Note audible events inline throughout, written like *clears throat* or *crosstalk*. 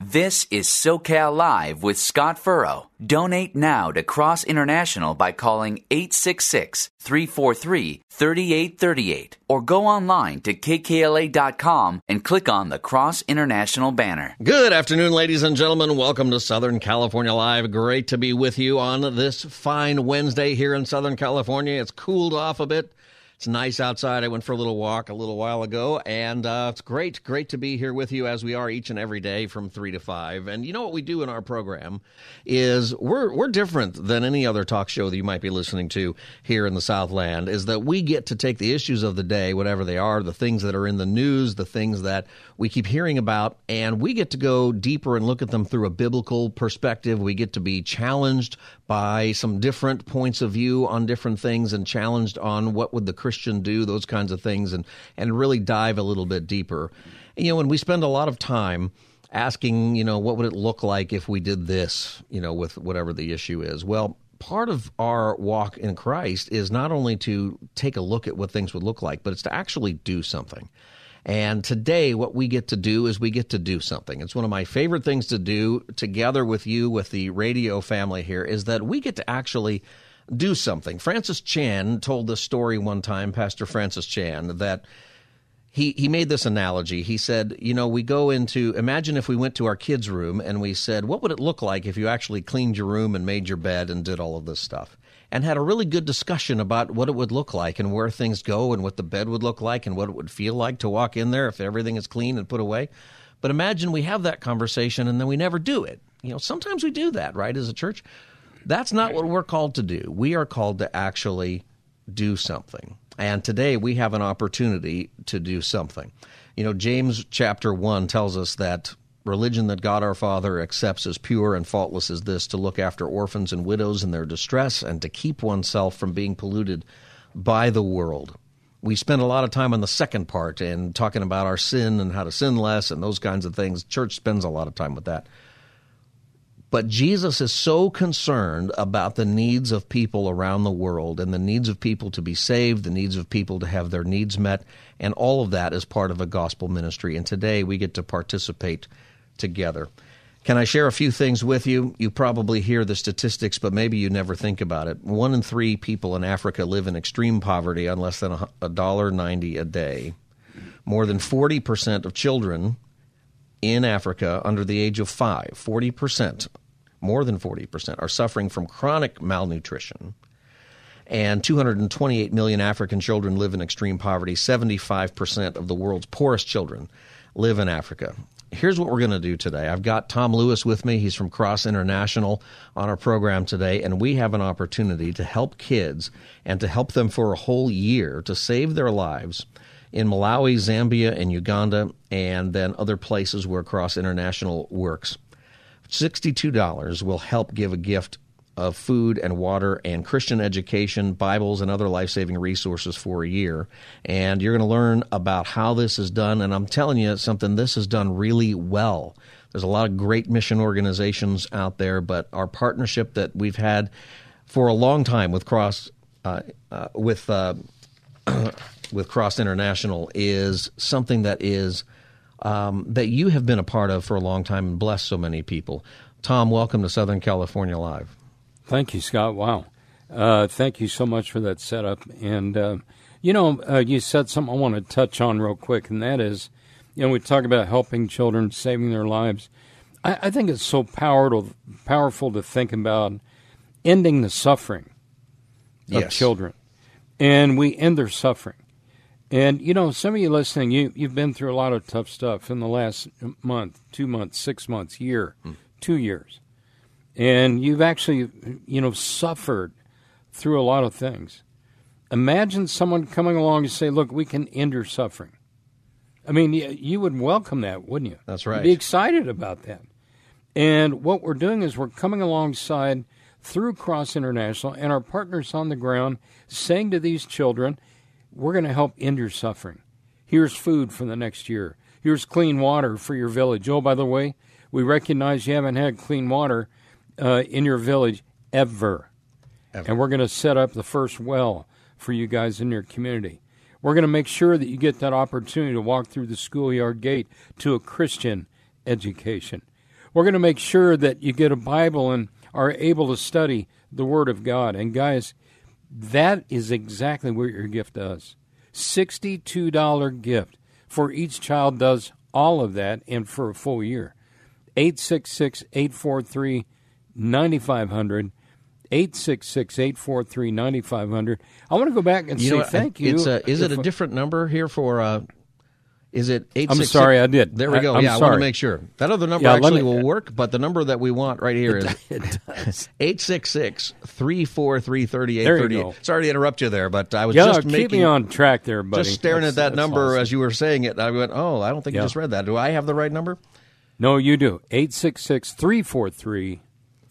This is SoCal Live with Scott Furrow. Donate now to Cross International by calling 866 343 3838 or go online to kkla.com and click on the Cross International banner. Good afternoon, ladies and gentlemen. Welcome to Southern California Live. Great to be with you on this fine Wednesday here in Southern California. It's cooled off a bit. It's nice outside. I went for a little walk a little while ago, and uh, it's great, great to be here with you as we are each and every day from three to five. And you know what we do in our program is we're we're different than any other talk show that you might be listening to here in the Southland. Is that we get to take the issues of the day, whatever they are, the things that are in the news, the things that we keep hearing about, and we get to go deeper and look at them through a biblical perspective. We get to be challenged by some different points of view on different things and challenged on what would the Christian do, those kinds of things, and, and really dive a little bit deeper. And, you know, when we spend a lot of time asking, you know, what would it look like if we did this, you know, with whatever the issue is? Well, part of our walk in Christ is not only to take a look at what things would look like, but it's to actually do something. And today, what we get to do is we get to do something. It's one of my favorite things to do together with you, with the radio family here, is that we get to actually do something. Francis Chan told this story one time, Pastor Francis Chan, that he, he made this analogy. He said, You know, we go into, imagine if we went to our kids' room and we said, What would it look like if you actually cleaned your room and made your bed and did all of this stuff? And had a really good discussion about what it would look like and where things go and what the bed would look like and what it would feel like to walk in there if everything is clean and put away. But imagine we have that conversation and then we never do it. You know, sometimes we do that, right, as a church. That's not what we're called to do. We are called to actually do something. And today we have an opportunity to do something. You know, James chapter 1 tells us that religion that God our Father accepts as pure and faultless is this to look after orphans and widows in their distress and to keep oneself from being polluted by the world. We spend a lot of time on the second part and talking about our sin and how to sin less and those kinds of things. Church spends a lot of time with that. But Jesus is so concerned about the needs of people around the world and the needs of people to be saved, the needs of people to have their needs met, and all of that is part of a gospel ministry. And today we get to participate together. Can I share a few things with you? You probably hear the statistics, but maybe you never think about it. One in three people in Africa live in extreme poverty on less than a dollar ninety a day. More than forty percent of children in Africa under the age of five, forty percent, more than forty percent, are suffering from chronic malnutrition. And 228 million African children live in extreme poverty. 75% of the world's poorest children live in Africa here's what we're going to do today. I've got Tom Lewis with me. He's from Cross International on our program today, and we have an opportunity to help kids and to help them for a whole year to save their lives in Malawi, Zambia, and Uganda, and then other places where Cross International works. $62 will help give a gift of food and water and Christian education, Bibles, and other life saving resources for a year. And you're going to learn about how this is done. And I'm telling you something, this is done really well. There's a lot of great mission organizations out there, but our partnership that we've had for a long time with Cross, uh, uh, with uh, *clears throat* with Cross International is something that is um, that you have been a part of for a long time and blessed so many people. Tom, welcome to Southern California Live. Thank you, Scott. Wow. Uh, thank you so much for that setup. And, uh, you know, uh, you said something I want to touch on real quick, and that is, you know, we talk about helping children, saving their lives. I, I think it's so powerful, powerful to think about ending the suffering of yes. children. And we end their suffering. And, you know, some of you listening, you, you've been through a lot of tough stuff in the last month, two months, six months, year, mm. two years and you've actually, you know, suffered through a lot of things. Imagine someone coming along and say, "Look, we can end your suffering." I mean, you would welcome that, wouldn't you? That's right. You'd be excited about that. And what we're doing is we're coming alongside through Cross International and our partners on the ground saying to these children, we're going to help end your suffering. Here's food for the next year. Here's clean water for your village. Oh, by the way, we recognize you haven't had clean water uh, in your village ever. ever. And we're going to set up the first well for you guys in your community. We're going to make sure that you get that opportunity to walk through the schoolyard gate to a Christian education. We're going to make sure that you get a Bible and are able to study the Word of God. And guys, that is exactly what your gift does. $62 gift for each child does all of that and for a full year. 866 843 9500. 866 843 9500. I want to go back and you say know, thank you. It's a, is it a different number here for uh, is it eight? I'm sorry, I did. There we go. I, yeah, sorry. I want to make sure that other number Yeah, actually me- will work, but the number that we want right here is *laughs* It does. 866-343-3838. There you. Sorry to interrupt you there, but I was Yeah, just keep making me on track there, buddy. just staring That's- at that number awesome. as you were saying it. I went, "Oh, I don't think Yeah. you just read that. Do I have the right number?" No, you do. 866 343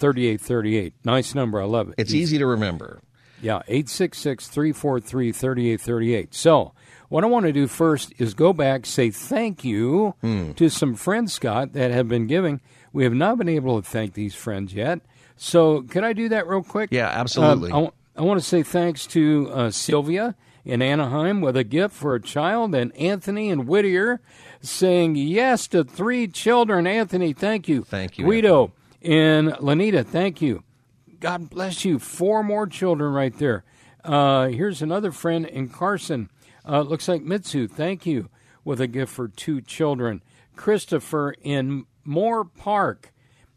3838. Nice number. I love it. It's easy to remember. Yeah, 866 343 3838. So, what I want to do first is go back, say thank you Hmm. to some friends, Scott, that have been giving. We have not been able to thank these friends yet. So, could I do that real quick? Yeah, absolutely. Um, I, want to say thanks to uh, Sylvia in Anaheim with a gift for a child, and Anthony in Whittier saying yes to three children. Anthony, thank you. Thank you, Guido in Lomita, thank you. God bless you. Four more children right there. Uh, here's another friend in Carson. Uh, looks like Mitsu. Thank you with a gift for two children. Christopher in Moorpark,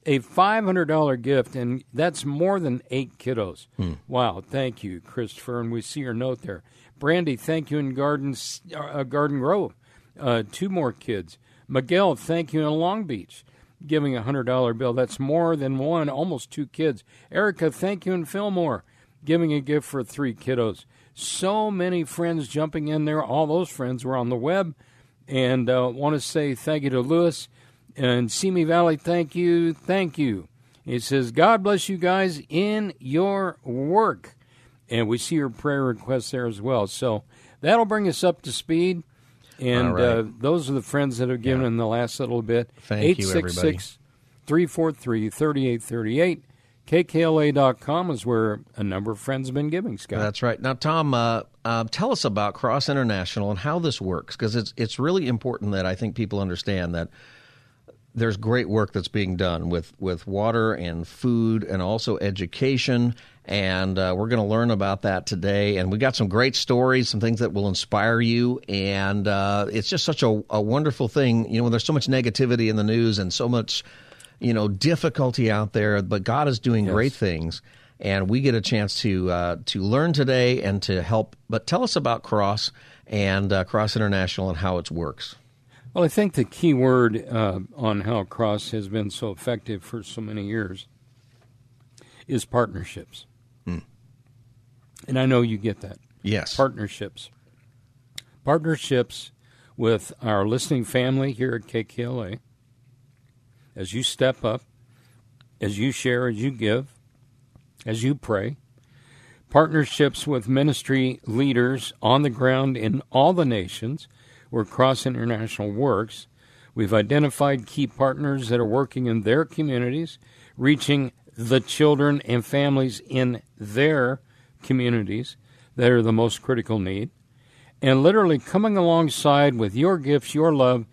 a $500 gift, and that's more than eight kiddos. Wow. Thank you, Christopher. And we see your note there. Brandy, thank you in Garden, uh, Garden Grove. Uh, two more kids. Miguel, thank you in Long Beach giving a hundred dollar bill. That's more than one, almost two kids. Erica, thank you in Fillmore, giving a gift for three kiddos. So many friends jumping in there. All those friends were on the web, and uh, want to say thank you to Lewis and Simi Valley. Thank you, thank you. He says, God bless you guys in your work, and we see your prayer requests there as well. So that'll bring us up to speed. And All right. uh, those are the friends that have given in the last little bit. Thank you, everybody. 343 3838. KKLA.com is where a number of friends have been giving, Scott. That's right. Now, Tom, uh, uh, tell us about Cross International and how this works, because it's it's really important that I think people understand that there's great work that's being done with with water and food and also education, and uh, we're going to learn about that today. And we got some great stories, some things that will inspire you, and uh, it's just such a, a wonderful thing. You know, when there's so much negativity in the news and so much you know difficulty out there, but God is doing great things, and we get a chance to uh, to learn today and to help. But tell us about Cross and uh, Cross International and how it works. Well, I think the key word uh, on how Cross has been so effective for so many years is partnerships. And I know you get that. Yes, Partnerships. Partnerships with our listening family here at KKLA. As you step up, as you share, as you give, as you pray. Partnerships with ministry leaders on the ground in all the nations where Cross International works. We've identified key partners that are working in their communities, reaching the children and families in their communities that are the most critical need, and literally coming alongside with your gifts, your love,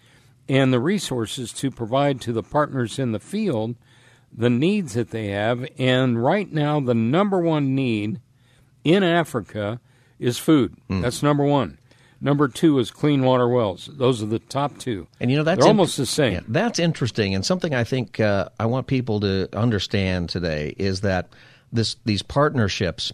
and the resources to provide to the partners in the field the needs that they have. And right now, the number one need in Africa is food. Hmm. That's number one. Number two is clean water wells. Those are the top two. And you know that's in- almost the same. Yeah, that's interesting, and something I think uh, I want people to understand today is that this these partnerships.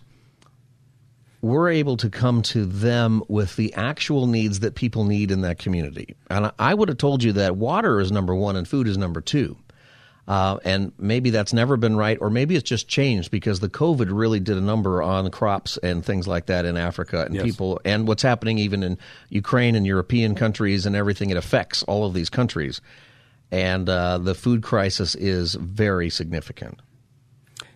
We're able to come to them with the actual needs that people need in that community. And I- I would have told you that water is number one and food is number two. Uh, and maybe that's never been right, or maybe it's just changed because the COVID really did a number on crops and things like that in Africa and Yes. people, and what's happening even in Ukraine and European countries and everything. It affects all of these countries. and uh, the food crisis is very significant.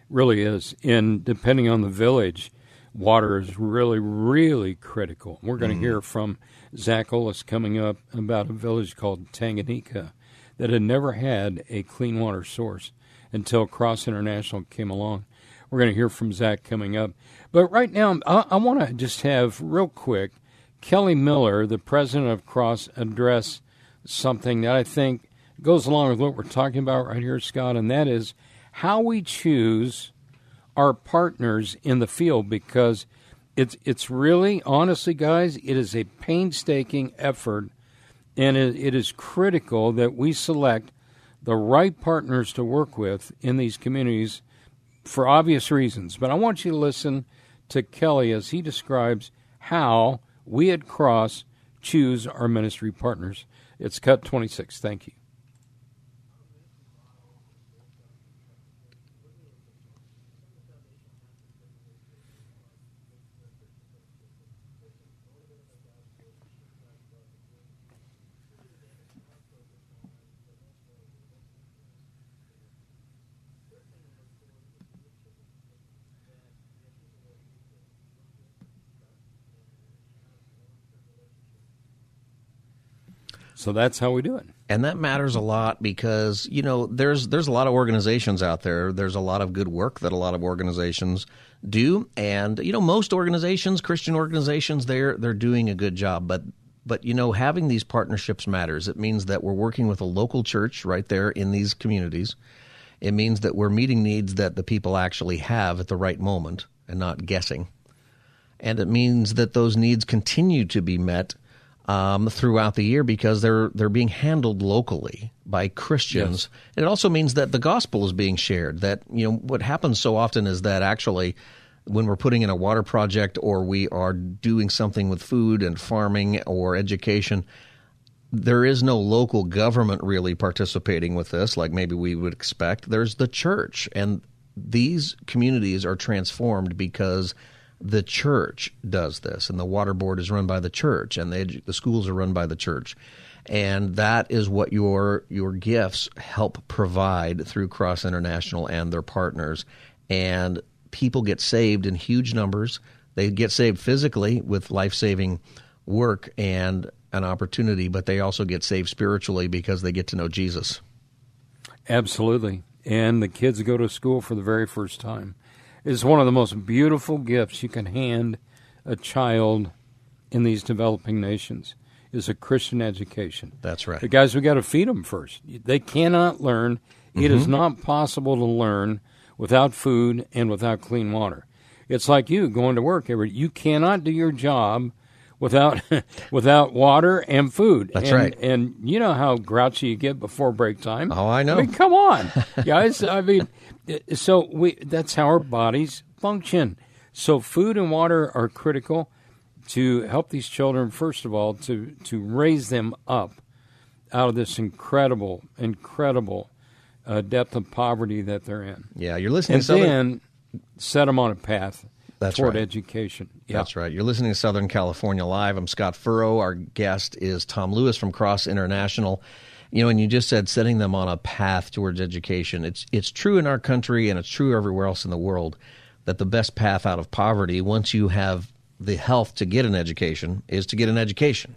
Really is. And depending on the village, water is really, really critical. We're going to Mm-hmm. hear from Zach Ollis coming up about a village called Tanganyika that had never had a clean water source until Cross International came along. We're going to hear from Zach coming up. But right now, I, I want to just have real quick Kelly Miller, the president of Cross, address something that I think goes along with what we're talking about right here, Scott, and that is how we choose our partners in the field because it's it's really honestly guys it is a painstaking effort and it, is critical that we select the right partners to work with in these communities for obvious reasons. But i want you to listen to kelly as he describes how we at cross choose our ministry partners. It's cut 26 thank you so that's how we do it. And that matters a lot because you know there's there's a lot of organizations out there. There's a lot of good work that a lot of organizations do. And you know most organizations christian organizations they're they're doing a good job. But but you know having these partnerships matters. It means that we're working with a local church right there in these communities. It means that we're meeting needs that the people actually have at the right moment and not guessing. And it means that those needs continue to be met um, throughout the year because they're they're being handled locally by Christians. And it also means that the gospel is being shared. That you know what happens so often is that actually when we're putting in a water project or we are doing something with food and farming or education, there is no local government really participating with this like maybe we would expect. There's the church and these communities are transformed because the church does this, and the water board is run by the church, and the, the schools are run by the church, and that is what your your gifts help provide through Cross International and their partners, and people get saved in huge numbers. They get saved physically with life saving work and an opportunity, but they also get saved spiritually because they get to know Jesus. Absolutely. And the kids go to school for the very first time. It's one of the most beautiful gifts you can hand a child in these developing nations is a Christian education. That's right. The guys, we got to feed them first. They cannot learn. It is mm-hmm. not possible to learn without food and without clean water. It's like you going to work every. You cannot do your job without *laughs* without water and food. That's And- right. And you know how grouchy you get before break time. Oh, I know. I mean, come on, *laughs* guys. I mean, so we that's how our bodies function. So food and water are critical to help these children. First of all, to to raise them up out of this incredible, incredible uh, depth of poverty that they're in, Yeah, you're listening and to then set them on a path That's toward right. education. Yeah. That's right. You're listening to Southern California Live. I'm Scott Furrow. Our guest is Tom Lewis from Cross International. You know, and you just said setting them on a path towards education. It's it's true in our country and it's true everywhere else in the world that the best path out of poverty, once you have the health to get an education, is to get an education,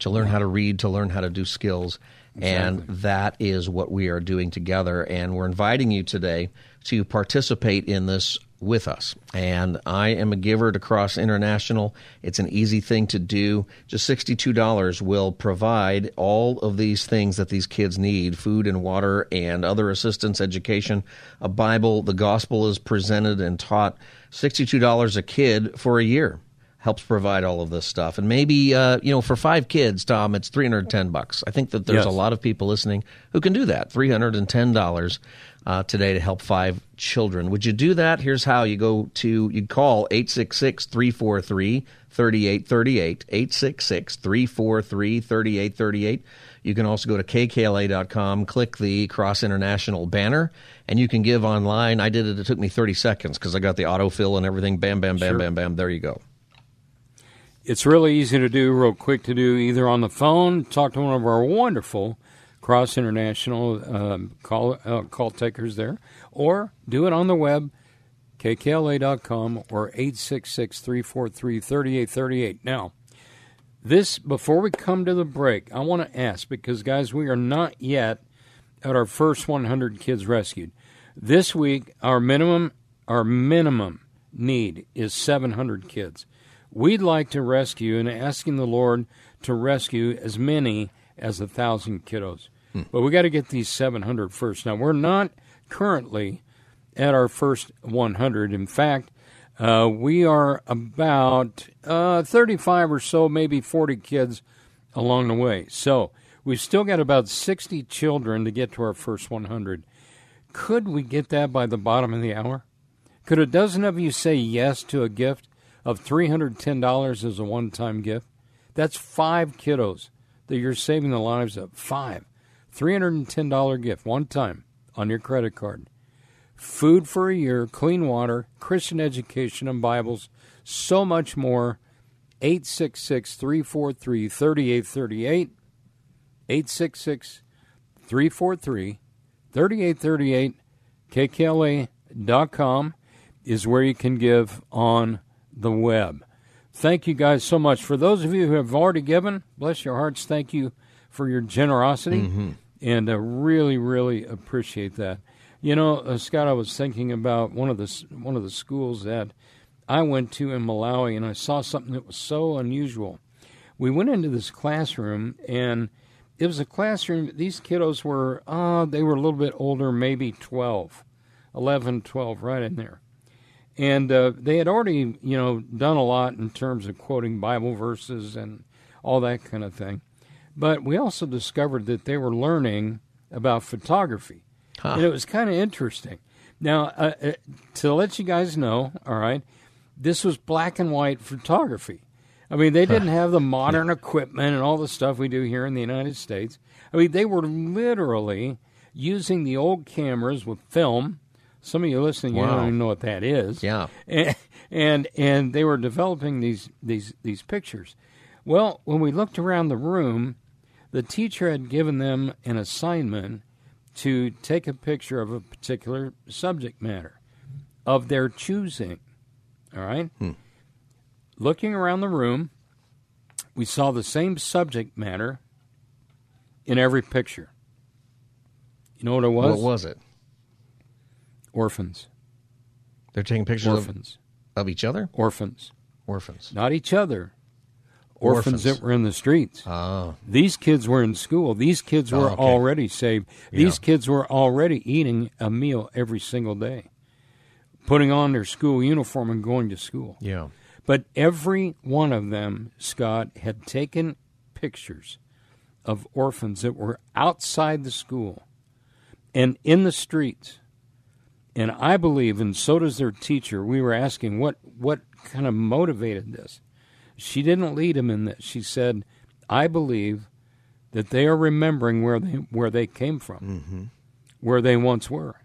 to learn how to read, to learn how to do skills. And that is what we are doing together. And we're inviting you today to participate in this with us. And I am a giver to Cross International. It's an easy thing to do. Just $62 will provide all of these things that these kids need food and water and other assistance, education, a Bible. The gospel is presented and taught. $62 a kid for a year helps provide all of this stuff. And maybe uh, you know, for five kids, Tom, it's three hundred ten bucks. I think that there's Yes. a lot of people listening who can do that. Three hundred and ten dollars uh, today to help five children. Would you do that? Here's how: you go to you call 866-343-3838, 866-343-3838. You can also go to kkla.com, click the Cross International banner, and you can give online. I did it; it took me thirty seconds because I got the autofill and everything. Bam, bam, bam, Sure. bam, bam. There you go. It's really easy to do, real quick to do, either on the phone, talk to one of our wonderful Cross International um, call uh, call takers there, or do it on the web, kkla.com or 866-343-3838. Now, this before we come to the break, I want to ask because guys, we are not yet at our first 100 kids rescued. This week, our minimum our minimum need is 700 kids. We'd like to rescue and asking the Lord to rescue as many as a thousand kiddos. Hmm. But we got to get these 700 first. Now, we're not currently at our first 100. In fact, uh, we are about uh, 35 or so, maybe 40 kids along the way. So we've still got about 60 children to get to our first 100. Could we get that by the bottom of the hour? Could a dozen of you say yes to a gift of $310 as a one time gift? That's five kiddos that you're saving the lives of. Five. $310 gift, one time, on your credit card. Food for a year, clean water, Christian education and Bibles, so much more. 866 343 3838. 866 343 3838. KKLA.com is where you can give on the web. Thank you guys so much. For those of you who have already given, bless your hearts, thank you for your generosity. Mm-hmm. And I uh, really, really appreciate that. You know, uh, Scott, I was thinking about one of the one of the schools that I went to in Malawi, and I saw something that was so unusual. We went into this classroom, and it was a classroom. These kiddos were, uh, they were a little bit older, maybe 12, 11, 12, right in there. And uh, they had already, you know, done a lot in terms of quoting Bible verses and all that kind of thing. But we also discovered that they were learning about photography. Huh. And it was kind of interesting. Now, uh, uh, to let you guys know, all right, this was black and white photography. I mean, they didn't have the modern equipment and all the stuff we do here in the United States. I mean, they were literally using the old cameras with film some of you listening, wow. you don't even know what that is. Yeah. And, and and they were developing these these these pictures. Well, when we looked around the room, the teacher had given them an assignment to take a picture of a particular subject matter of their choosing. All right? Hmm. Looking around the room, we saw the same subject matter in every picture. You know what it was? What was it? Orphans. They're taking pictures orphans. Of, of each other? Orphans. Orphans. Not each other. Orphans, orphans, that were in the streets. Oh. These kids were in school. These kids were oh, okay. already saved. These yeah. kids were already eating a meal every single day, putting on their school uniform and going to school. Yeah. But every one of them, Scott, had taken pictures of orphans that were outside the school and in the streets and I believe, and so does their teacher, we were asking what, what kind of motivated this. She didn't lead him in this. She said, I believe that they are remembering where they, where they came from, mm-hmm. where they once were.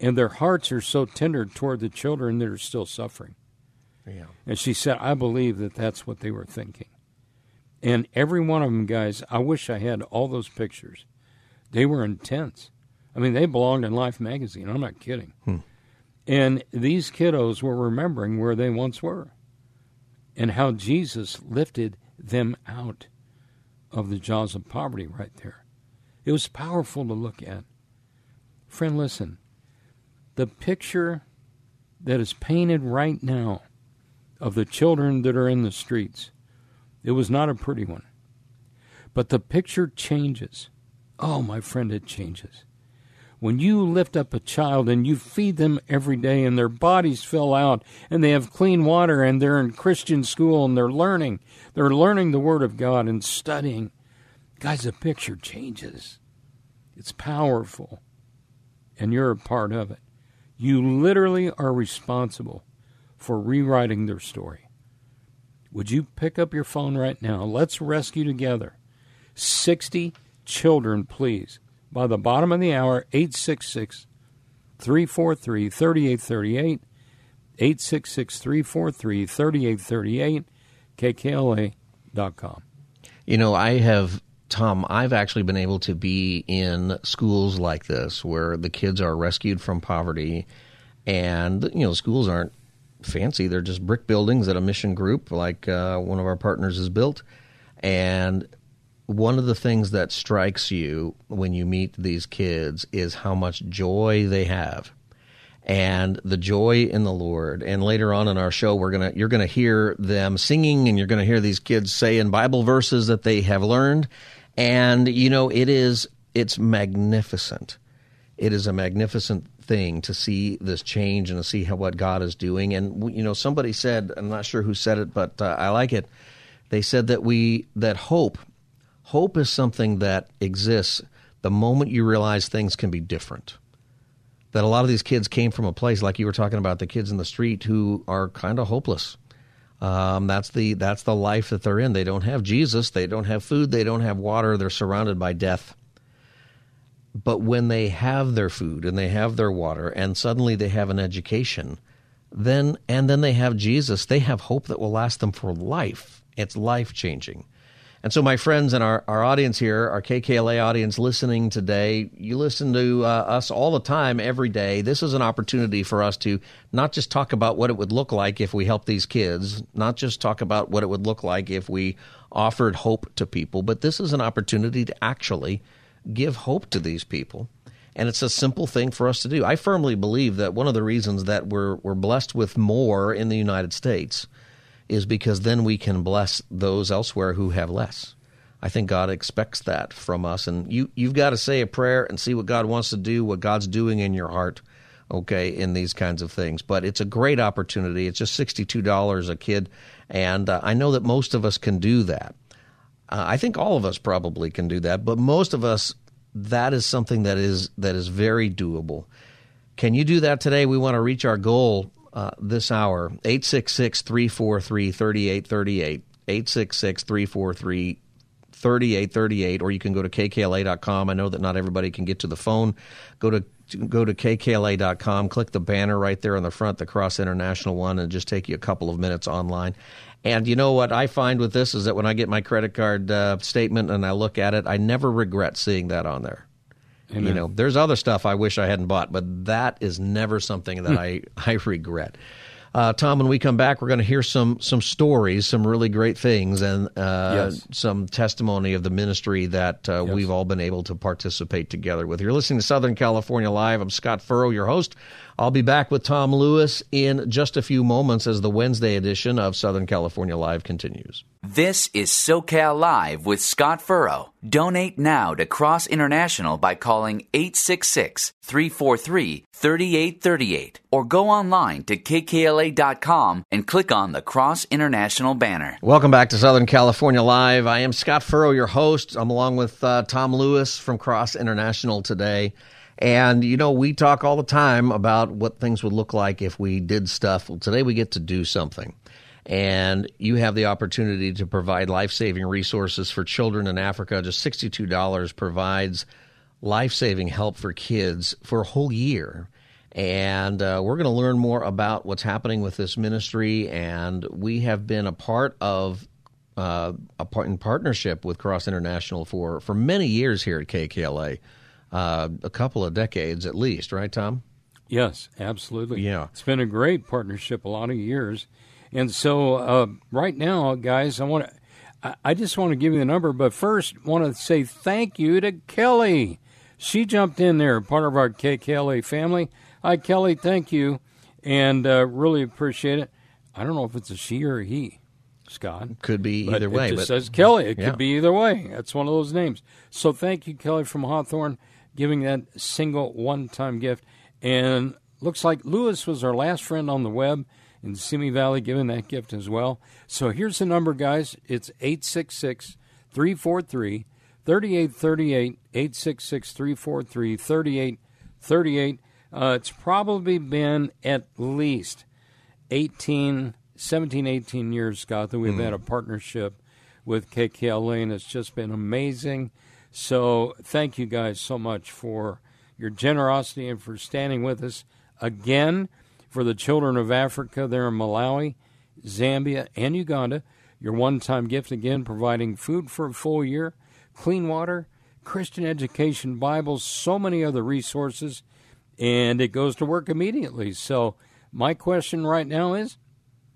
And their hearts are so tender toward the children that are still suffering. Yeah. And she said, I believe that that's what they were thinking. And every one of them, guys, I wish I had all those pictures. They were intense. I mean, they belonged in Life magazine. I'm not kidding. Hmm. And these kiddos were remembering where they once were and how Jesus lifted them out of the jaws of poverty right there. It was powerful to look at. Friend, listen. The picture that is painted right now of the children that are in the streets, it was not a pretty one. But the picture changes. Oh, my friend, it changes when you lift up a child and you feed them every day and their bodies fill out and they have clean water and they're in Christian school and they're learning, they're learning the Word of God and studying, guys, the picture changes. It's powerful. And you're a part of it. You literally are responsible for rewriting their story. Would you pick up your phone right now? Let's rescue together 60 children, please by the bottom of the hour, 866 343 3838. 866 343 3838. KKLA.com. You know, I have Tom, I've actually been able to be in schools like this where the kids are rescued from poverty, and you know schools aren't fancy; they're just brick buildings that a mission group like uh, one of our partners has built, and one of the things that strikes you when you meet these kids is how much joy they have and the joy in the Lord. And later on in our show, we're gonna you're gonna hear them singing, and you're gonna hear these kids saying Bible verses that they have learned. And you know, it is it's magnificent. It is a magnificent thing to see this change and to see how what God is doing. And you know, somebody said, I'm not sure who said it, but uh, I like it. They said that we that hope Hope is something that exists the moment you realize things can be different. That a lot of these kids came from a place like you were talking about the kids in the street who are kind of hopeless. Um, that's the that's the life that they're in. They don't have Jesus. They don't have food. They don't have water. They're surrounded by death. But when they have their food and they have their water, and suddenly they have an education, then and then they have Jesus, they have hope that will last them for life. It's life changing. And so, my friends and our, our audience here, our KKLA audience listening today, you listen to uh, us all the time, every day. This is an opportunity for us to not just talk about what it would look like if we help these kids, not just talk about what it would look like if we offered hope to people, but this is an opportunity to actually give hope to these people. And it's a simple thing for us to do. I firmly believe that one of the reasons that we're, we're blessed with more in the United States is because then we can bless those elsewhere who have less. I think God expects that from us. And you, you've got to say a prayer and see what God wants to do, what God's doing in your heart, okay, in these kinds of things. But it's a great opportunity. It's just $62 a kid. And uh, I know that most of us can do that. Uh, I think all of us probably can do that, but most of us, that is something that is that is very doable. Can you do that today? We want to reach our goal uh, this hour 866 343 3838. 866 343 3838 or you can go to kkla.com. I know that not everybody can get to the phone. Go to go to kkla.com, click the banner right there on the front, the Cross International one and just take you a couple of minutes online. And you know what I find with this is that when I get my credit card uh, statement and I look at it, I never regret seeing that on there. Amen. You know, there's other stuff I wish I hadn't bought, but that is never something that I, I regret. Uh, Tom, when we come back, we're going to hear some some stories, some really great things, and uh, yes. some testimony of the ministry that uh, yes. we've all been able to participate together with. You're listening to Southern California Live. I'm Scott Furrow, your host. I'll be back with Tom Lewis in just a few moments as the Wednesday edition of Southern California Live continues. This is SoCal Live with Scott Furrow. Donate now to Cross International by calling 866 343 3838 or go online to kkla.com and click on the Cross International banner. Welcome back to Southern California Live. I am Scott Furrow, your host. I'm along with uh, Tom Lewis from Cross International today. And, you know, we talk all the time about what things would look like if we did stuff. Well, today we get to do something. And you have the opportunity to provide life saving resources for children in Africa. Just $62 provides life saving help for kids for a whole year. And uh, we're going to learn more about what's happening with this ministry. And we have been a part of uh, a part in partnership with Cross International for, for many years here at KKLA uh, a couple of decades at least, right, Tom? Yes, absolutely. Yeah. It's been a great partnership, a lot of years. And so, uh, right now, guys, I want to, I just want to give you the number, but first, want to say thank you to Kelly. She jumped in there, part of our KKLA family. Hi, Kelly, thank you, and uh, really appreciate it. I don't know if it's a she or a he. Scott. Could be either way. It just says Kelly. It yeah. could be either way. That's one of those names. So thank you, Kelly from Hawthorne giving that single one time gift. And looks like Lewis was our last friend on the web in Simi Valley giving that gift as well. So here's the number, guys. It's 866 343 3838. 866 343 3838. Uh, it's probably been at least 18, 17, 18 years, Scott, that we've mm. had a partnership with KKLA, and it's just been amazing. So thank you guys so much for your generosity and for standing with us again for the children of Africa there in Malawi, Zambia, and Uganda. Your one time gift again, providing food for a full year, clean water, Christian education, Bibles, so many other resources, and it goes to work immediately. So, my question right now is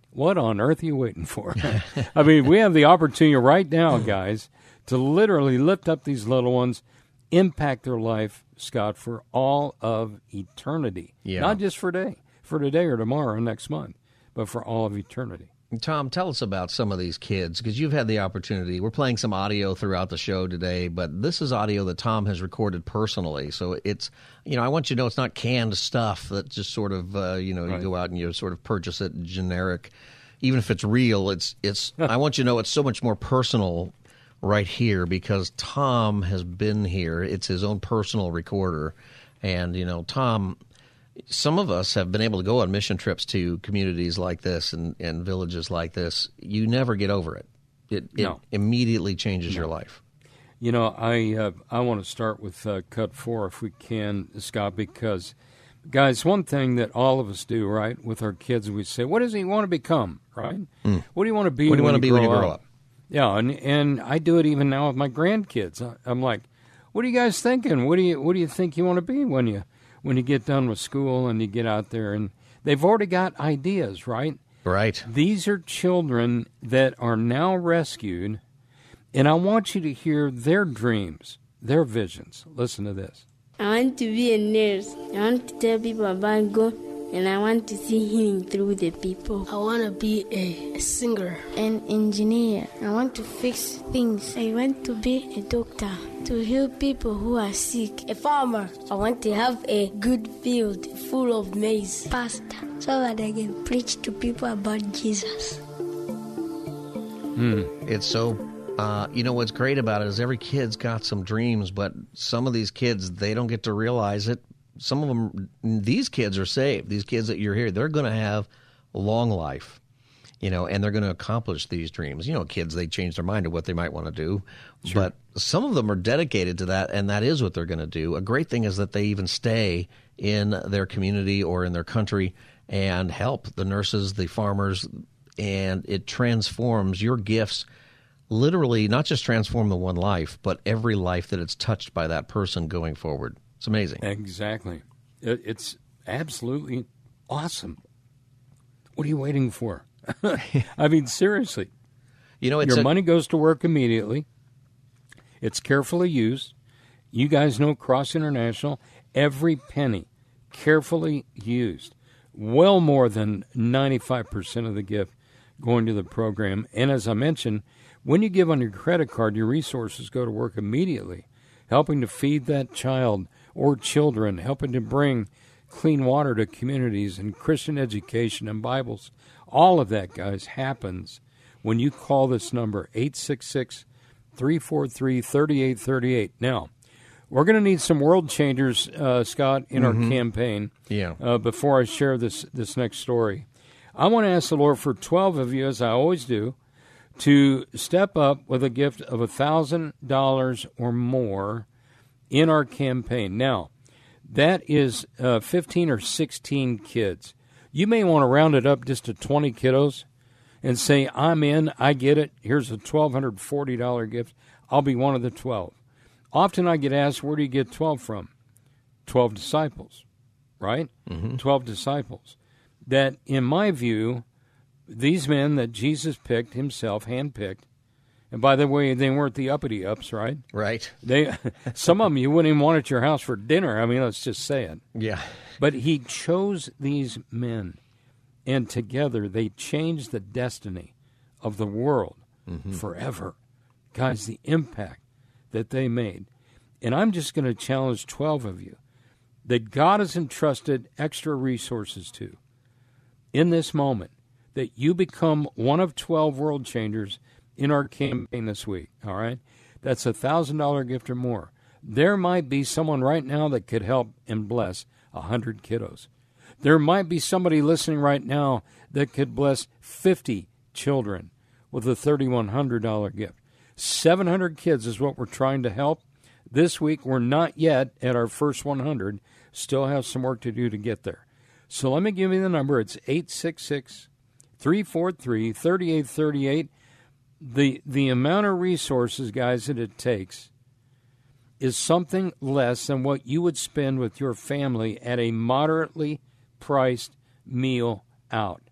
what on earth are you waiting for? *laughs* I mean, we have the opportunity right now, guys, to literally lift up these little ones, impact their life, Scott, for all of eternity. Yeah. Not just for today, for today or tomorrow or next month, but for all of eternity. Tom, tell us about some of these kids because you've had the opportunity. We're playing some audio throughout the show today, but this is audio that Tom has recorded personally. So it's, you know, I want you to know it's not canned stuff that just sort of, uh, you know, Right. you go out and you sort of purchase it generic. Even if it's real, it's, it's, *laughs* I want you to know it's so much more personal right here because Tom has been here. It's his own personal recorder. And, you know, Tom, some of us have been able to go on mission trips to communities like this and, and villages like this. You never get over it. It, it No. immediately changes your life. You know, I uh, I want to start with uh, cut four if we can, Scott, because guys, one thing that all of us do, right, with our kids, we say, "What does he want to become?" Right? What do you want to be? What do you when want to be when you grow grow up? Yeah, and and I do it even now with my grandkids. I- I'm like, "What are you guys thinking? What do you What do you think you want to be when you when you get done with school and you get out there?" And they've already got ideas, right? Right. These are children that are now rescued, and I want you to hear their dreams, their visions. Listen to this. I want to be a nurse. I want to tell people about God and I want to see healing through the people. I want to be a, a singer. An engineer. I want to fix things. I want to be a doctor to heal people who are sick. A farmer. I want to have a good field full of maize. pastor so that I can preach to people about Jesus. Hmm. It's so, uh, you know, what's great about it is every kid's got some dreams, but some of these kids, they don't get to realize it. Some of them, these kids are saved. These kids that you're here, they're going to have a long life, you know, and they're going to accomplish these dreams. You know, kids, they change their mind to what they might want to do, but some of them are dedicated to that, and that is what they're going to do. A great thing is that they even stay in their community or in their country and help the nurses, the farmers, and it transforms your gifts literally not just transform the one life, but every life that it's touched by that person going forward. It's amazing. Exactly. It, it's absolutely awesome. What are you waiting for? *laughs* I mean, seriously. You know, it's Your a, money goes to work immediately. It's carefully used. You guys know Cross International, every penny carefully used. Well more than 95% of the gift going to the program. And as I mentioned, when you give on your credit card, your resources go to work immediately, helping to feed that child or children, helping to bring clean water to communities and Christian education and Bibles. All of that, guys, happens when you call this number, 866 343 3838. Now, we're going to need some world changers, uh, Scott, in our campaign. Yeah. Uh, before I share this this next story, I want to ask the Lord for twelve of you, as I always do, to step up with a gift of a thousand dollars or more in our campaign. Now, that is uh, fifteen or sixteen kids. You may want to round it up just to twenty kiddos and say, I'm in, I get it. Here's a $1,240 gift. I'll be one of the 12. Often I get asked, where do you get 12 from? 12 disciples, right? 12 disciples. That, in my view, these men that Jesus picked himself, handpicked, and by the way, they weren't the uppity ups, right? right. They, *laughs* some of them you wouldn't even want at your house for dinner. I mean, let's just say it. Yeah. But he chose these men, and together they changed the destiny of the world mm-hmm. forever. Guys, the impact that they made. And I'm just going to challenge 12 of you that God has entrusted extra resources to in this moment, that you become one of 12 world changers in our campaign this week. All right? That's a $1,000 gift or more. There might be someone right now that could help and bless a 100 kiddos. There might be somebody listening right now that could bless 50 children with a $3,100 gift. 700 kids is what we're trying to help. This week, we're not yet at our first 100. Still have some work to do to get there. So let me give you the number. It's 866 343 3838. The the amount of resources, guys, that it takes is something less than what you would spend with your family at a moderately priced meal out.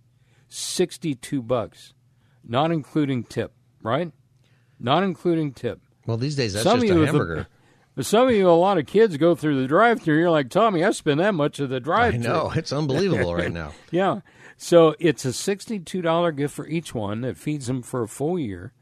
62 bucks, not including tip, right? Not including tip. Well, these days that's Some just a hamburger. The, some of you, a lot of kids go through the drive-through. You're like, Tommy, I spend that much of the drive-through. I know it's unbelievable right now. *laughs* Yeah. So it's a $62 gift for each one that feeds them for a full year.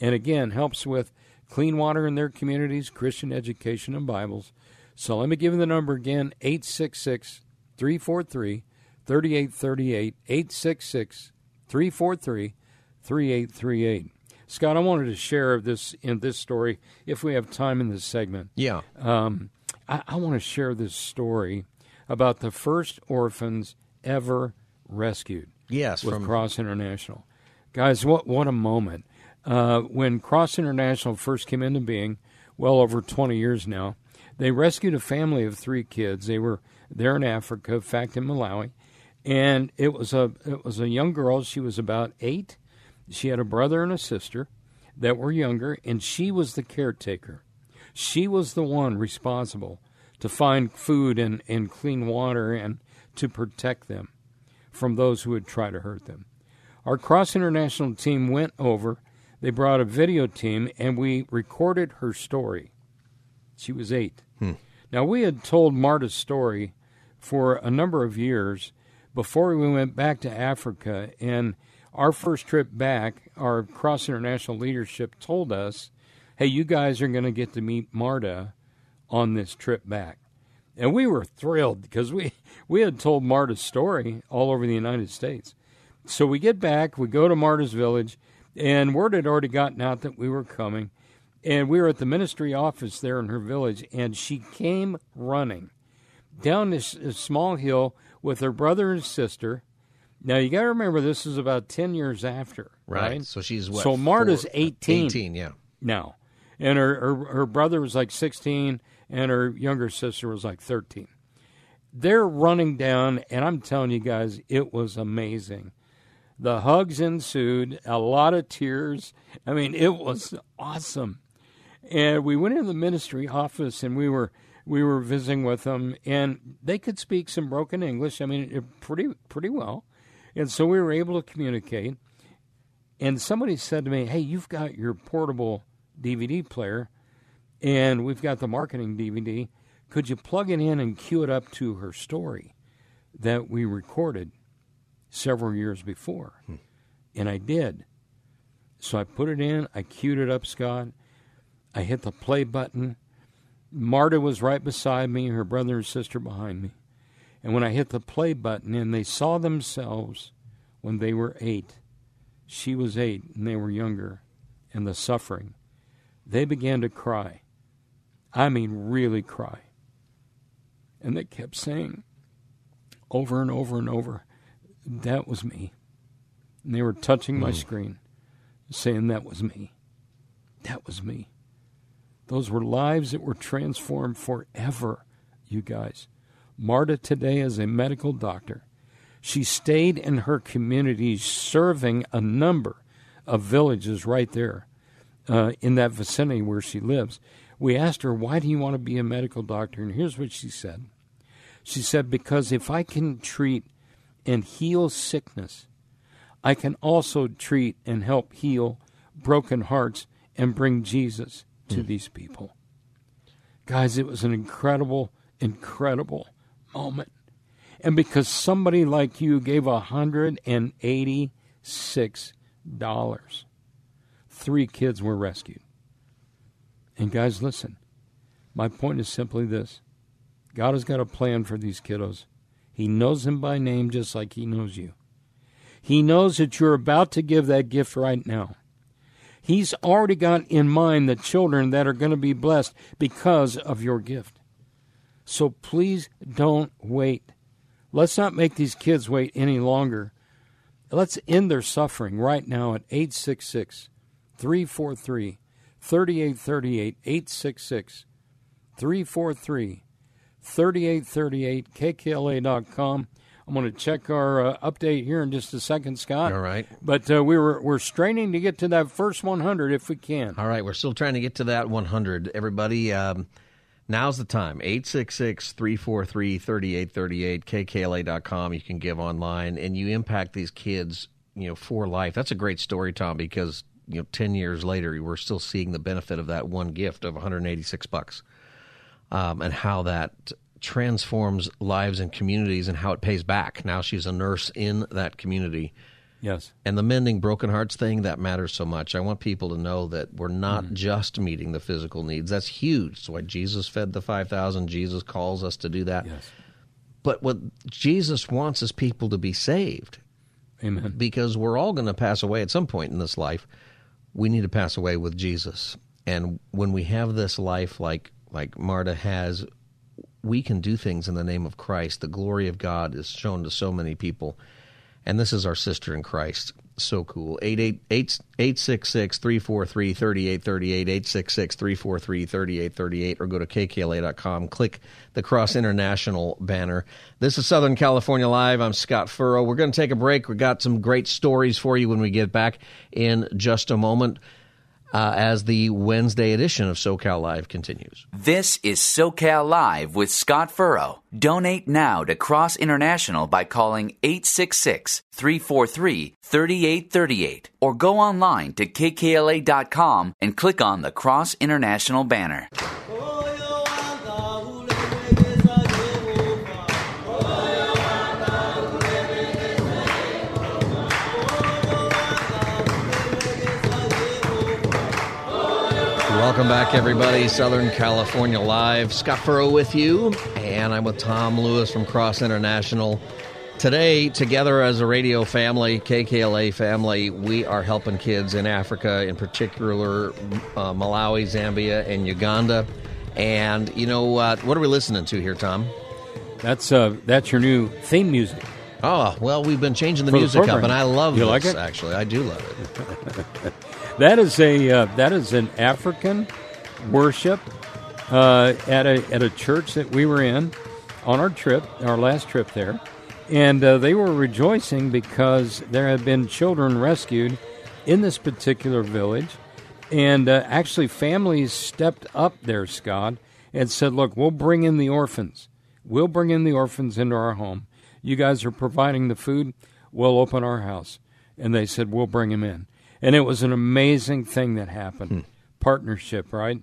And again, helps with clean water in their communities, Christian education, and Bibles. So let me give you the number again 866 343 3838. 866 343 3838. Scott, I wanted to share this in this story if we have time in this segment. Yeah. Um, I, I want to share this story about the first orphans ever rescued. Yes, with from- Cross International, guys. What what a moment! Uh, when Cross International first came into being, well over twenty years now, they rescued a family of three kids. They were there in Africa, in fact, in Malawi, and it was a it was a young girl. She was about eight. She had a brother and a sister that were younger, and she was the caretaker. She was the one responsible to find food and, and clean water and to protect them from those who would try to hurt them. Our cross international team went over, they brought a video team, and we recorded her story. She was eight. Hmm. Now, we had told Marta's story for a number of years before we went back to Africa, and our first trip back, our cross international leadership told us, hey, you guys are going to get to meet Marta on this trip back. And we were thrilled because we, we had told Marta's story all over the United States. So we get back, we go to Marta's village, and word had already gotten out that we were coming. And we were at the ministry office there in her village, and she came running down this, this small hill with her brother and sister. Now you got to remember this is about ten years after, Right. right? So she's what, So Marta's four- uh, eighteen. 18, yeah. Now, and her, her her brother was like sixteen, and her younger sister was like thirteen. They're running down, and I'm telling you guys, it was amazing. The hugs ensued, a lot of tears. I mean, it was awesome. And we went into the ministry office, and we were we were visiting with them, and they could speak some broken English. I mean, pretty pretty well, and so we were able to communicate. And somebody said to me, "Hey, you've got your portable DVD player, and we've got the marketing DVD. Could you plug it in and cue it up to her story that we recorded several years before?" Hmm. And I did. So I put it in. I queued it up, Scott. I hit the play button. Marta was right beside me, her brother and sister behind me. And when I hit the play button and they saw themselves when they were eight, she was eight and they were younger, and the suffering, they began to cry. I mean, really cry. And they kept saying over and over and over, that was me. And they were touching my screen, saying, that was me. That was me. Those were lives that were transformed forever, you guys. Marta today is a medical doctor. She stayed in her community serving a number of villages right there uh, in that vicinity where she lives. We asked her, Why do you want to be a medical doctor? And here's what she said She said, Because if I can treat and heal sickness, I can also treat and help heal broken hearts and bring Jesus to hmm. these people. Guys, it was an incredible, incredible moment. And because somebody like you gave $186, three kids were rescued. And guys, listen, my point is simply this God has got a plan for these kiddos. He knows them by name just like He knows you. He knows that you're about to give that gift right now. He's already got in mind the children that are going to be blessed because of your gift. So please don't wait. Let's not make these kids wait any longer. Let's end their suffering right now at 866 343 3838. 866 343 3838. KKLA.com. I'm going to check our uh, update here in just a second, Scott. All right. But uh, we were we're straining to get to that first 100 if we can. All right, we're still trying to get to that 100. Everybody, um, Now's the time. 866 343 3838, kkla.com. You can give online and you impact these kids, you know, for life. That's a great story, Tom, because, you know, 10 years later, we're still seeing the benefit of that one gift of 186 bucks um, and how that transforms lives and communities and how it pays back. Now she's a nurse in that community Yes. And the mending broken hearts thing, that matters so much. I want people to know that we're not mm. just meeting the physical needs. That's huge. That's why Jesus fed the 5,000. Jesus calls us to do that. Yes. But what Jesus wants is people to be saved. Amen. Because we're all going to pass away at some point in this life. We need to pass away with Jesus. And when we have this life like like Marta has, we can do things in the name of Christ. The glory of God is shown to so many people and this is our sister in Christ. So cool. 866 343 3838, 866 343 3838, or go to kkla.com. Click the Cross International banner. This is Southern California Live. I'm Scott Furrow. We're going to take a break. We've got some great stories for you when we get back in just a moment uh, as the Wednesday edition of SoCal Live continues. This is SoCal Live with Scott Furrow. Donate now to Cross International by calling 866 343 3838 or go online to kkla.com and click on the Cross International banner. Welcome back, everybody. Southern California Live. Scott Furrow with you, and I'm with Tom Lewis from Cross International. Today, together as a radio family, KKLA family, we are helping kids in Africa, in particular uh, Malawi, Zambia, and Uganda. And you know uh, what are we listening to here, Tom? That's uh, that's your new theme music. Oh well, we've been changing the For music the up, and I love you this. Like it? Actually, I do love it. *laughs* That is a uh, that is an African worship uh, at a at a church that we were in on our trip, our last trip there, and uh, they were rejoicing because there had been children rescued in this particular village, and uh, actually families stepped up there, Scott, and said, "Look, we'll bring in the orphans. We'll bring in the orphans into our home. You guys are providing the food. We'll open our house." And they said, "We'll bring them in." And it was an amazing thing that happened. Hmm. Partnership, right?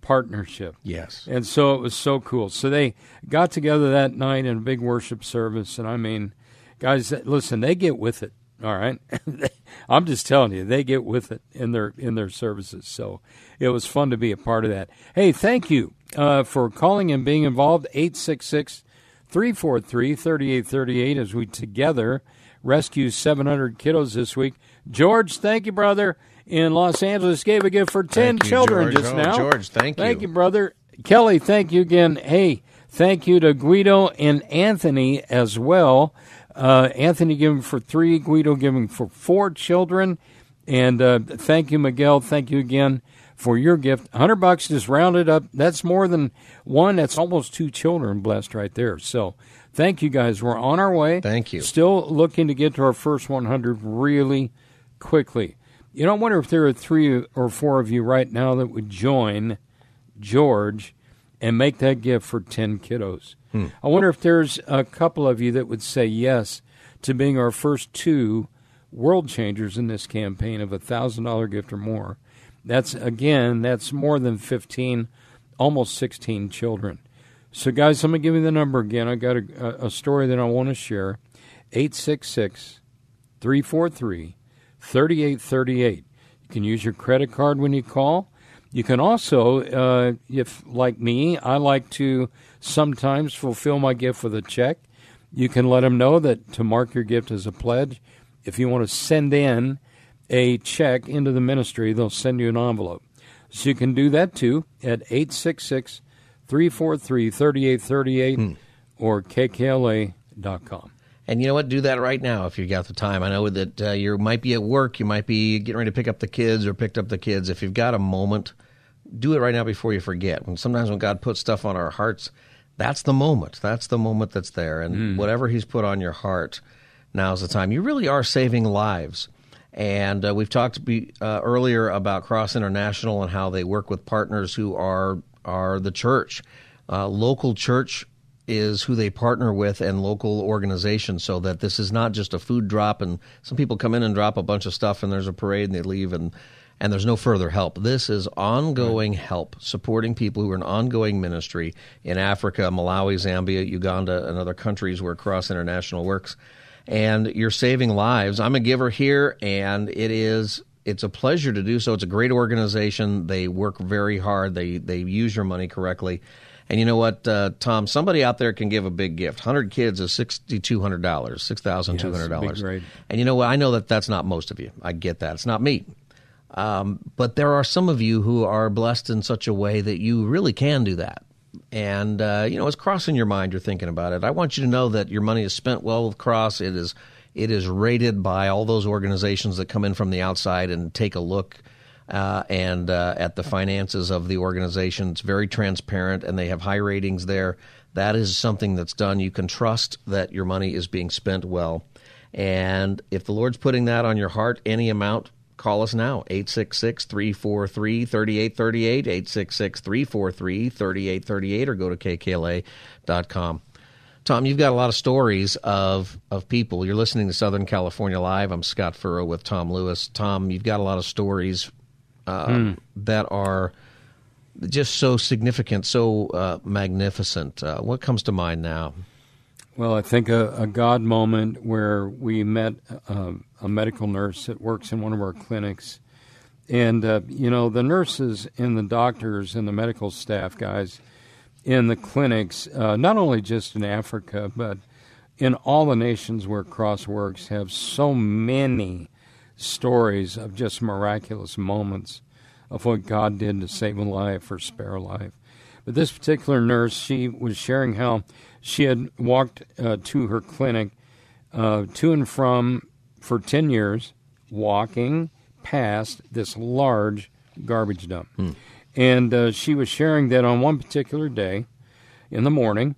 Partnership. Yes. And so it was so cool. So they got together that night in a big worship service. And I mean, guys, listen, they get with it. All right. *laughs* I'm just telling you, they get with it in their in their services. So it was fun to be a part of that. Hey, thank you uh, for calling and being involved. 866 343 3838 as we together rescue 700 kiddos this week. George, thank you, brother. In Los Angeles, gave a gift for 10 you, children George. just oh, now. George, thank you. Thank you, brother. Kelly, thank you again. Hey, thank you to Guido and Anthony as well. Uh, Anthony giving for three, Guido giving for four children. And uh, thank you, Miguel. Thank you again for your gift. 100 bucks just rounded up. That's more than one. That's almost two children blessed right there. So thank you guys. We're on our way. Thank you. Still looking to get to our first 100 really quickly. You know, I wonder if there are three or four of you right now that would join George and make that gift for 10 kiddos. Hmm. I wonder if there's a couple of you that would say yes to being our first two world changers in this campaign of a $1,000 gift or more. That's, again, that's more than 15, almost 16 children. So, guys, I'm going to give you the number again. I got a, a story that I want to share 866 343 3838. You can use your credit card when you call. You can also, uh, if like me, I like to sometimes fulfill my gift with a check. You can let them know that to mark your gift as a pledge. If you want to send in a check into the ministry, they'll send you an envelope. So you can do that too at 866 343 3838 hmm. or kkla.com. And you know what? Do that right now if you've got the time. I know that uh, you might be at work, you might be getting ready to pick up the kids or picked up the kids. If you've got a moment, do it right now before you forget. And sometimes when God puts stuff on our hearts, that's the moment. That's the moment that's there. And mm. whatever He's put on your heart, now's the time. You really are saving lives. And uh, we've talked be, uh, earlier about Cross International and how they work with partners who are are the church uh, local church is who they partner with and local organizations so that this is not just a food drop and some people come in and drop a bunch of stuff and there's a parade and they leave and and there's no further help. This is ongoing right. help, supporting people who are in ongoing ministry in Africa, Malawi, Zambia, Uganda, and other countries where Cross International works. And you're saving lives. I'm a giver here, and it is it's a pleasure to do so. It's a great organization. They work very hard. They they use your money correctly. And you know what, uh, Tom? Somebody out there can give a big gift. Hundred kids is sixty two hundred dollars, six thousand two hundred dollars. And you know what? I know that that's not most of you. I get that. It's not me. Um, but there are some of you who are blessed in such a way that you really can do that. And uh, you know, it's crossing your mind. You're thinking about it. I want you to know that your money is spent well with Cross. It is it is rated by all those organizations that come in from the outside and take a look uh, and uh, at the finances of the organization. It's very transparent, and they have high ratings there. That is something that's done. You can trust that your money is being spent well. And if the Lord's putting that on your heart, any amount, call us now 866 343 3838, 866 343 3838, or go to kkla.com. Tom, you've got a lot of stories of of people. You're listening to Southern California Live. I'm Scott Furrow with Tom Lewis. Tom, you've got a lot of stories uh, mm. that are just so significant, so uh, magnificent. Uh, what comes to mind now? Well, I think a, a God moment where we met uh, a medical nurse that works in one of our clinics. And, uh, you know, the nurses and the doctors and the medical staff guys in the clinics, uh, not only just in Africa, but in all the nations where Cross works, have so many stories of just miraculous moments of what God did to save a life or spare a life. But this particular nurse, she was sharing how she had walked uh, to her clinic uh, to and from for 10 years, walking past this large garbage dump. Hmm. And uh, she was sharing that on one particular day in the morning,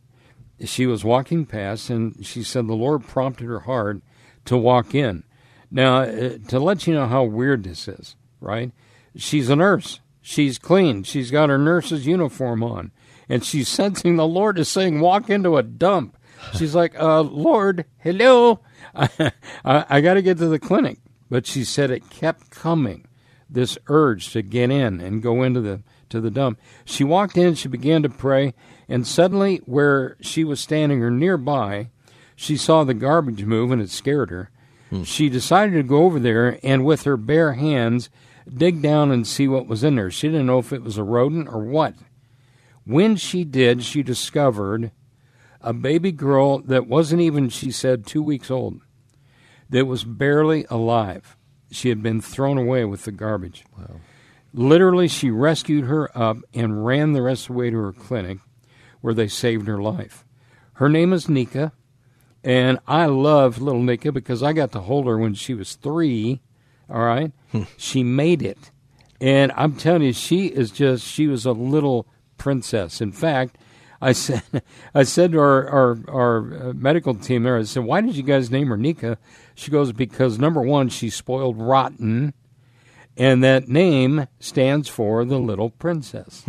she was walking past, and she said the Lord prompted her heart to walk in. Now, uh, to let you know how weird this is, right? She's a nurse. She's clean. She's got her nurse's uniform on. And she's *laughs* sensing the Lord is saying, walk into a dump. She's like, uh, Lord, hello. *laughs* I, I, I got to get to the clinic. But she said it kept coming this urge to get in and go into the to the dump. She walked in, she began to pray, and suddenly where she was standing or nearby, she saw the garbage move and it scared her. Hmm. She decided to go over there and with her bare hands dig down and see what was in there. She didn't know if it was a rodent or what. When she did, she discovered a baby girl that wasn't even, she said, two weeks old, that was barely alive. She had been thrown away with the garbage. Wow. Literally, she rescued her up and ran the rest of the way to her clinic where they saved her life. Her name is Nika, and I love little Nika because I got to hold her when she was three. All right? Hmm. she made it. And I'm telling you, she is just, she was a little princess. In fact, I *laughs* said, I said to our, our, our uh, medical team there, I said, why did you guys name her Nika? She goes, because number one, she's spoiled rotten, and that name stands for the little princess.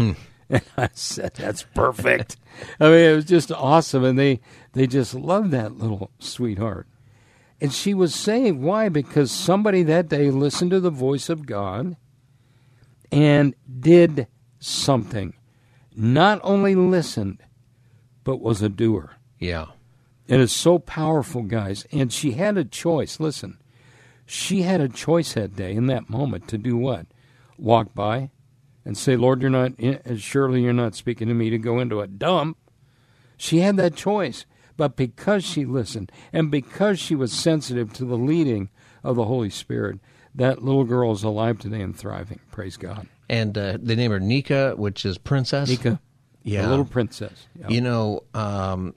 And *laughs* I said, that's perfect. *laughs* I mean, it was just awesome. And they, they just loved that little sweetheart. And she was saved. Why? Because somebody that day listened to the voice of God and did something. Not only listened, but was a doer. Yeah. It is so powerful, guys. And she had a choice. Listen, she had a choice that day in that moment to do what? Walk by and say, Lord, you're not, surely you're not speaking to me to go into a dump. She had that choice. But because she listened and because she was sensitive to the leading of the Holy Spirit, that little girl is alive today and thriving. Praise God. And uh, they name her Nika, which is princess. Nika. Yeah. The little princess. You know, um,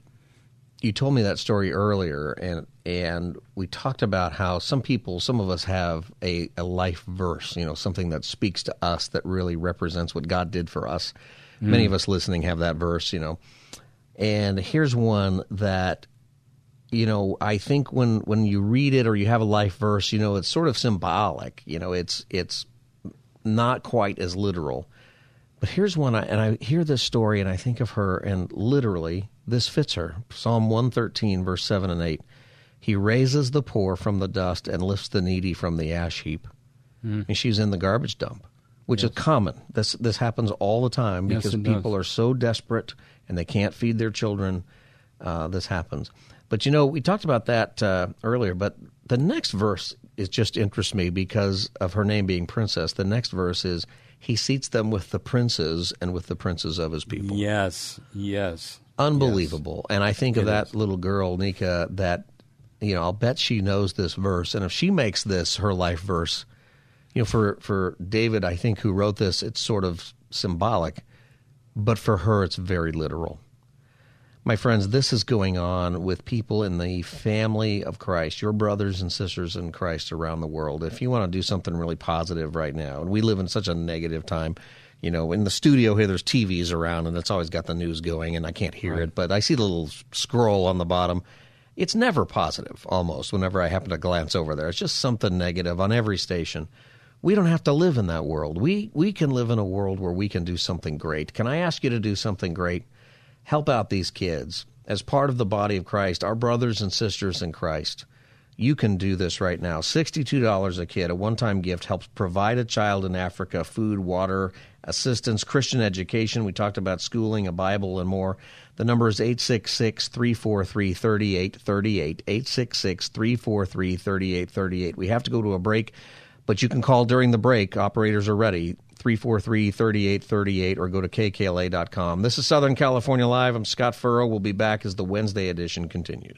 you told me that story earlier, and and we talked about how some people, some of us have a, a life verse, you know, something that speaks to us that really represents what God did for us. Mm. Many of us listening have that verse, you know. And here's one that you know, I think when when you read it or you have a life verse, you know, it's sort of symbolic. You know, it's it's not quite as literal. But here's one, I, and I hear this story and I think of her, and literally, this fits her. Psalm 113, verse 7 and 8. He raises the poor from the dust and lifts the needy from the ash heap. Mm. And she's in the garbage dump, which yes. is common. This this happens all the time because yes, people does. are so desperate and they can't feed their children. Uh, this happens. But you know, we talked about that uh, earlier. But the next verse is just interests me because of her name being princess. The next verse is he seats them with the princes and with the princes of his people. Yes, yes. Unbelievable. Yes. And I think it of that is. little girl, Nika, that, you know, I'll bet she knows this verse. And if she makes this her life verse, you know, for, for David, I think, who wrote this, it's sort of symbolic. But for her, it's very literal. My friends, this is going on with people in the family of Christ, your brothers and sisters in Christ around the world. If you want to do something really positive right now, and we live in such a negative time, you know, in the studio here, there's TVs around, and it's always got the news going, and I can't hear right. it, but I see the little scroll on the bottom. It's never positive, almost, whenever I happen to glance over there. It's just something negative on every station. We don't have to live in that world. We, we can live in a world where we can do something great. Can I ask you to do something great? help out these kids as part of the body of Christ, our brothers and sisters in Christ. You can do this right now. $62 a kid, a one time gift, helps provide a child in Africa food, water, assistance, Christian education. We talked about schooling, a Bible, and more. The number is 866 343 3838. 866 343 3838. We have to go to a break, but you can call during the break. Operators are ready. 343 3838 or go to kkla.com. This is Southern California Live. I'm Scott Furrow. We'll be back as the Wednesday edition continues.